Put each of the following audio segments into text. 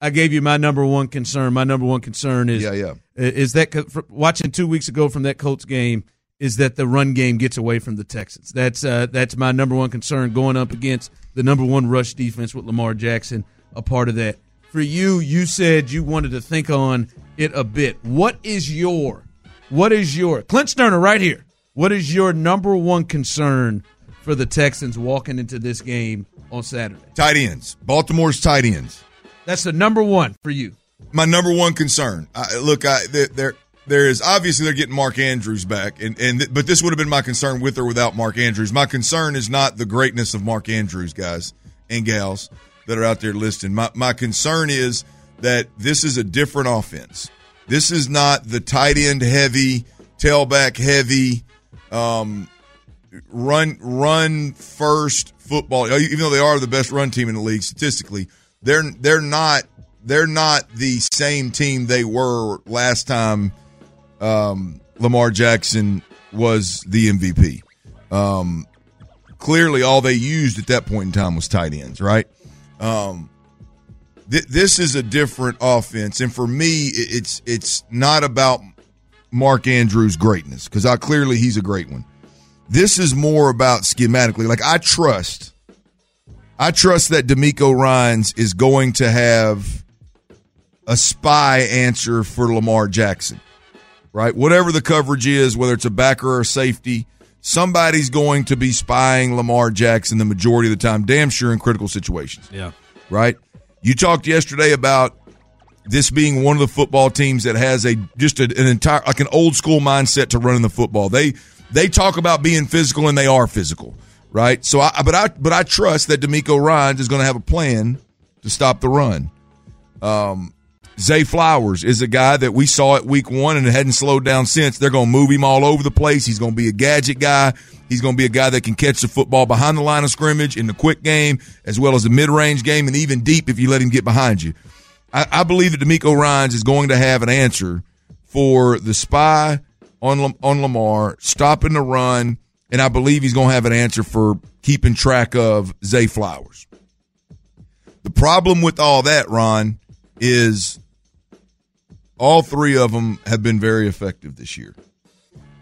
I gave you my number one concern. My number one concern is Yeah, yeah. is that watching two weeks ago from that Colts game is that the run game gets away from the Texans. That's uh, that's my number one concern going up against the number one rush defense with Lamar Jackson a part of that. For you, you said you wanted to think on it a bit. What is your what is your Clint Sterner right here? What is your number one concern for the Texans walking into this game on Saturday? Tight ends. Baltimore's tight ends. That's the number one for you. My number one concern. I, look, I there there is obviously they're getting Mark Andrews back, and and but this would have been my concern with or without Mark Andrews. My concern is not the greatness of Mark Andrews, guys and gals that are out there listening. My my concern is that this is a different offense. This is not the tight end heavy, tailback heavy, um, run run first football. Even though they are the best run team in the league statistically, they're they're not they're not the same team they were last time um, Lamar Jackson was the MVP. Um, clearly, all they used at that point in time was tight ends, right? Um, th- this is a different offense, and for me, it's it's not about Mark Andrews' greatness because I clearly he's a great one. This is more about schematically. Like I trust, I trust that DeMeco Ryans is going to have a spy answer for Lamar Jackson, right? Whatever the coverage is, whether it's a backer or a safety, somebody's going to be spying Lamar Jackson the majority of the time, damn sure in critical situations. Yeah. Right? You talked yesterday about this being one of the football teams that has a just a, an entire like an old school mindset to running the football. They they talk about being physical and they are physical, right? So I but I but I trust that DeMeco Ryans is going to have a plan to stop the run. Um Zay Flowers is a guy that we saw at week one and it hadn't slowed down since. They're going to move him all over the place. He's going to be a gadget guy. He's going to be a guy that can catch the football behind the line of scrimmage in the quick game, as well as the mid range game, and even deep if you let him get behind you. I, I believe that DeMeco Ryans is going to have an answer for the spy on, on Lamar, stopping the run, and I believe he's going to have an answer for keeping track of Zay Flowers. The problem with all that, Ron, is all three of them have been very effective this year.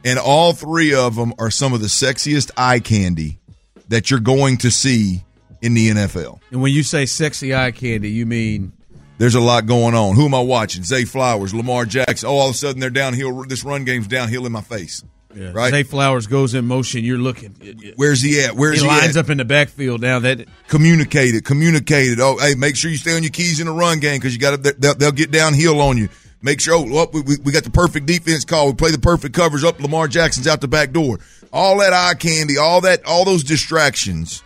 And all three of them are some of the sexiest eye candy that you're going to see in the NFL. And when you say sexy eye candy, you mean there's a lot going on. Who am I watching? Zay Flowers, Lamar Jackson. Oh, all of a sudden they're downhill. This run game's downhill in my face. Yeah. Right? Zay Flowers goes in motion. You're looking. Where's he at? Where's he, he lines at? up in the backfield now. That communicated, communicated. Oh, hey, make sure you stay on your keys in the run game because you got to. They'll, they'll, get downhill on you. Make sure. Oh, well, we, we got the perfect defense call. We play the perfect covers up. Lamar Jackson's out the back door. All that eye candy, all that, all those distractions.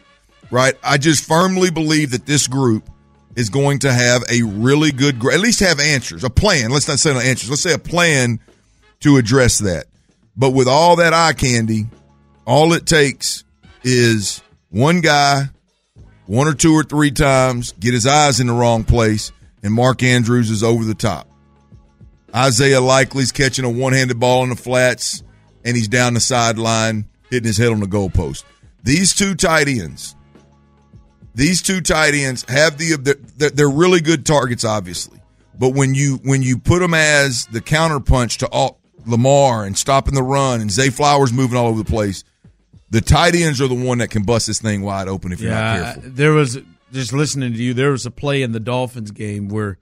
Right. I just firmly believe that this group is going to have a really good, at least have answers, a plan. Let's not say no answers. Let's say a plan to address that. But with all that eye candy, all it takes is one guy, one or two or three times, get his eyes in the wrong place, and Mark Andrews is over the top. Isaiah Likely's catching a one handed ball in the flats, and he's down the sideline, hitting his head on the goalpost. These two tight ends, these two tight ends have the they're, they're really good targets, obviously. But when you when you put them as the counterpunch to all, Lamar and stopping the run and Zay Flowers moving all over the place, the tight ends are the one that can bust this thing wide open if you're yeah, not careful. There was just listening to you, there was a play in the Dolphins game where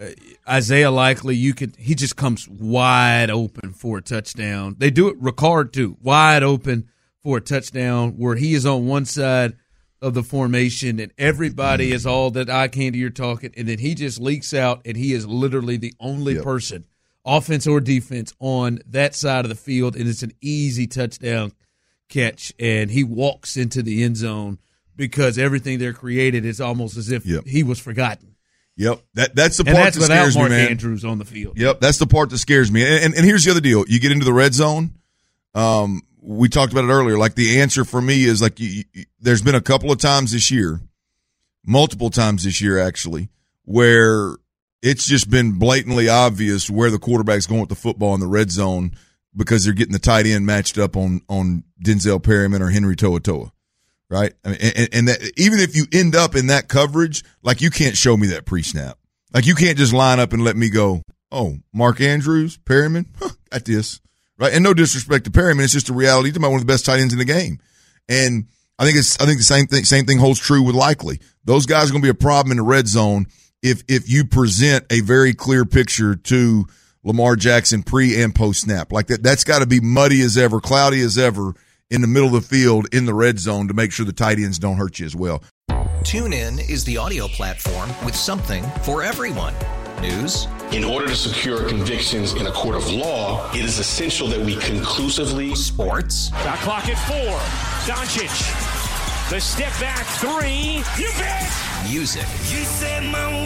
uh, Isaiah Likely, you could he just comes wide open for a touchdown. They do it Ricard too, wide open for a touchdown where he is on one side of the formation and everybody is all that eye candy you're talking, and then he just leaks out and he is literally the only Yep. person, offense or defense, on that side of the field, and it's an easy touchdown catch, and he walks into the end zone because everything they're created is almost as if Yep. he was forgotten. Yep, that that's the part that's that scares Mark me, man. Andrews on the field. Yep, that's the part that scares me. And, and and here's the other deal: you get into the red zone. Um, we talked about it earlier. Like the answer for me is like you, you, there's been a couple of times this year, multiple times this year actually, where it's just been blatantly obvious where the quarterback's going with the football in the red zone because they're getting the tight end matched up on on Denzel Perryman or Henry To'oTo'o right? I mean, and, and that even if you end up in that coverage, like you can't show me that pre-snap. Like you can't just line up and let me go. Oh, Mark Andrews, Perryman, huh, got this, right? And no disrespect to Perryman, it's just a reality. He's about one of the best tight ends in the game, and I think it's I think the same thing same thing holds true with likely. Those guys are going to be a problem in the red zone if if you present a very clear picture to Lamar Jackson pre and post snap like that. That's got to be muddy as ever, cloudy as ever in the middle of the field in the red zone to make sure the tight ends don't hurt you as well. TuneIn is the audio platform with something for everyone. News, In order to secure convictions in a court of law, it is essential that we conclusively sports, Shot clock at four. Doncic. The step back three. You bet. music, You set my